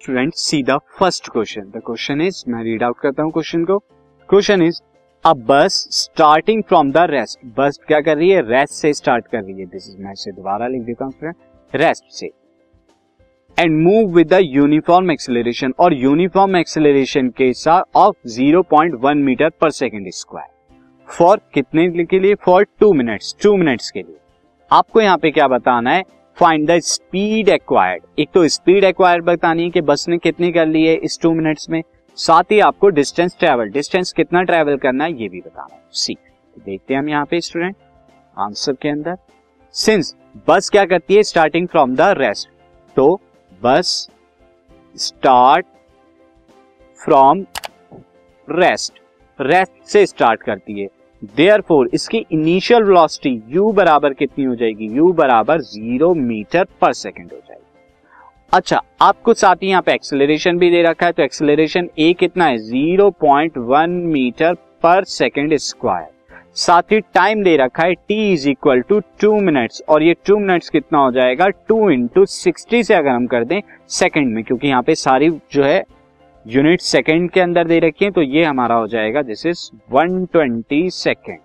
Student see the first question the question is मैं read out करता हूँ question को। क्वेश्चन इज़ अ बस स्टार्टिंग फ्रॉम द रेस्ट बस क्या कर रही है? रेस्ट से स्टार्ट कर रही है। दिस इज़ मैं इसे दोबारा लिख देता हूँ रेस्ट से। And move with the uniform acceleration और यूनिफॉर्म एक्सेलरेशन के साथ ऑफ़ 0.1 मीटर पर सेकेंड स्क्वायर फॉर कितने के लिए? For two minutes two minutes के लिए। आपको यहाँ पे क्या बताना है? फाइंड द स्पीड एक्वायर्ड एक तो स्पीड एक्वायर्ड बतानी है कि बस ने कितनी कर ली है इस टू मिनट्स में। साथ ही आपको डिस्टेंस ट्रेवल डिस्टेंस कितना ट्रेवल करना है, ये भी बताना है। सी देखते हैं हम यहाँ पे स्टूडेंट आंसर के अंदर। सिंस बस क्या करती है स्टार्टिंग फ्रॉम द रेस्ट तो बस स्टार्ट फ्रॉम रेस्ट रेस्ट से स्टार्ट करती है। देयर इसकी इनिशियल वेलोसिटी u बराबर कितनी हो जाएगी? u बराबर ज़ीरो मीटर पर सेकेंड हो जाएगी। अच्छा आपको साथ ही यहाँ पे एक्सेलरेशन भी दे रखा है तो एक्सेलरेशन ए कितना है? ज़ीरो पॉइंट वन मीटर पर सेकेंड स्क्वायर साथ ही टाइम दे रखा है, t is equal to two minutes और ये टू मिनट्स कितना हो जाएगा? टू इंटू सिक्सटी से अगर हम कर दें सेकेंड में, क्योंकि यहाँ पे सारी जो है यूनिट सेकेंड के अंदर दे रखी है तो ये हमारा हो जाएगा दिस इज़ 120 सेकेंड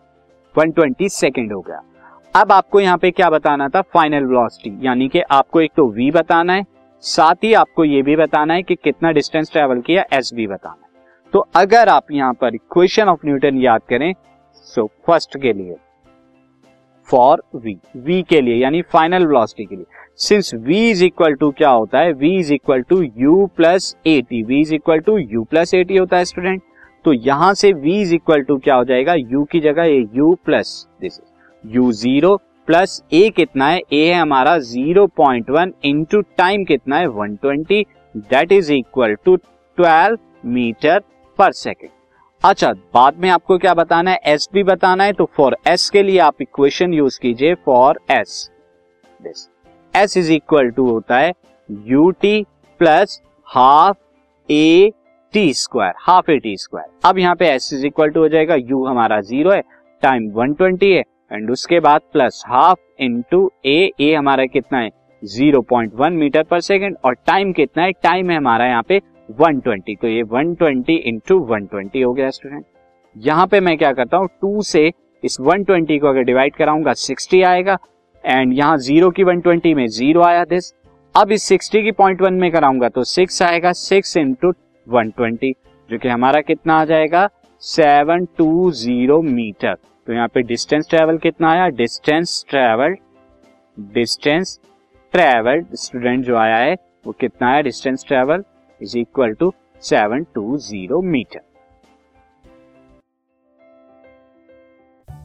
120 सेकेंड हो गया। अब आपको यहाँ पे क्या बताना था? फाइनल वेलोसिटी यानी कि आपको एक तो v बताना है, साथ ही आपको ये भी बताना है कि कितना डिस्टेंस ट्रेवल किया एस भी बताना है। तो अगर आप यहाँ पर इक्वेशन ऑफ़ न्यूटन याद करें सो फ़र्स्ट के लिए फॉर वी वी के लिए, यानी फाइनल वेलोसिटी के लिए since v is equal to क्या होता है? V is equal to u plus a t v is equal to u plus a t होता है स्टूडेंट तो यहाँ से v इज़ इक्वल टू क्या हो जाएगा? U की जगह ये u plus this u zero plus a कितना है? A है हमारा 0.1 पॉइंट वन इंटू टाइम कितना है? 120 twenty that is equal to 12 metre पर सेकेंड अच्छा बाद में आपको क्या बताना है? S भी बताना है तो फॉर s के लिए आप इक्वेशन यूज़ कीजिए for s. This s is equal to होता है u t plus half a t square half a t square अब यहाँ पे एस इज़ इक्वल टू हो जाएगा यू हमारा ज़ीरो है टाइम 120 है एंड उसके बाद plus half into a a हमारा कितना है? 0.1 मीटर पर सेकेंड और टाइम कितना है? टाइम है हमारा यहाँ पे 120 तो ये one twenty into one twenty हो गया स्टूडेंट यहाँ पे मैं क्या करता हूँ टू से इस 120 को अगर डिवाइड कराऊँगा 60 आएगा एंड यहाँ ज़ीरो की 120 में ज़ीरो आया दिस अब इस 60 की पॉइंट वन में कराऊँगा तो सिक्स आएगा सिक्स इंटू वन ट्वेंटी जो कि हमारा कितना आ जाएगा? सेवन टू ज़ीरो मीटर तो यहाँ पे डिस्टेंस ट्रेवल कितना आया? Distance travel distance travel student जो आया है, वो कितना आया? Distance travel is equal to seven two zero metre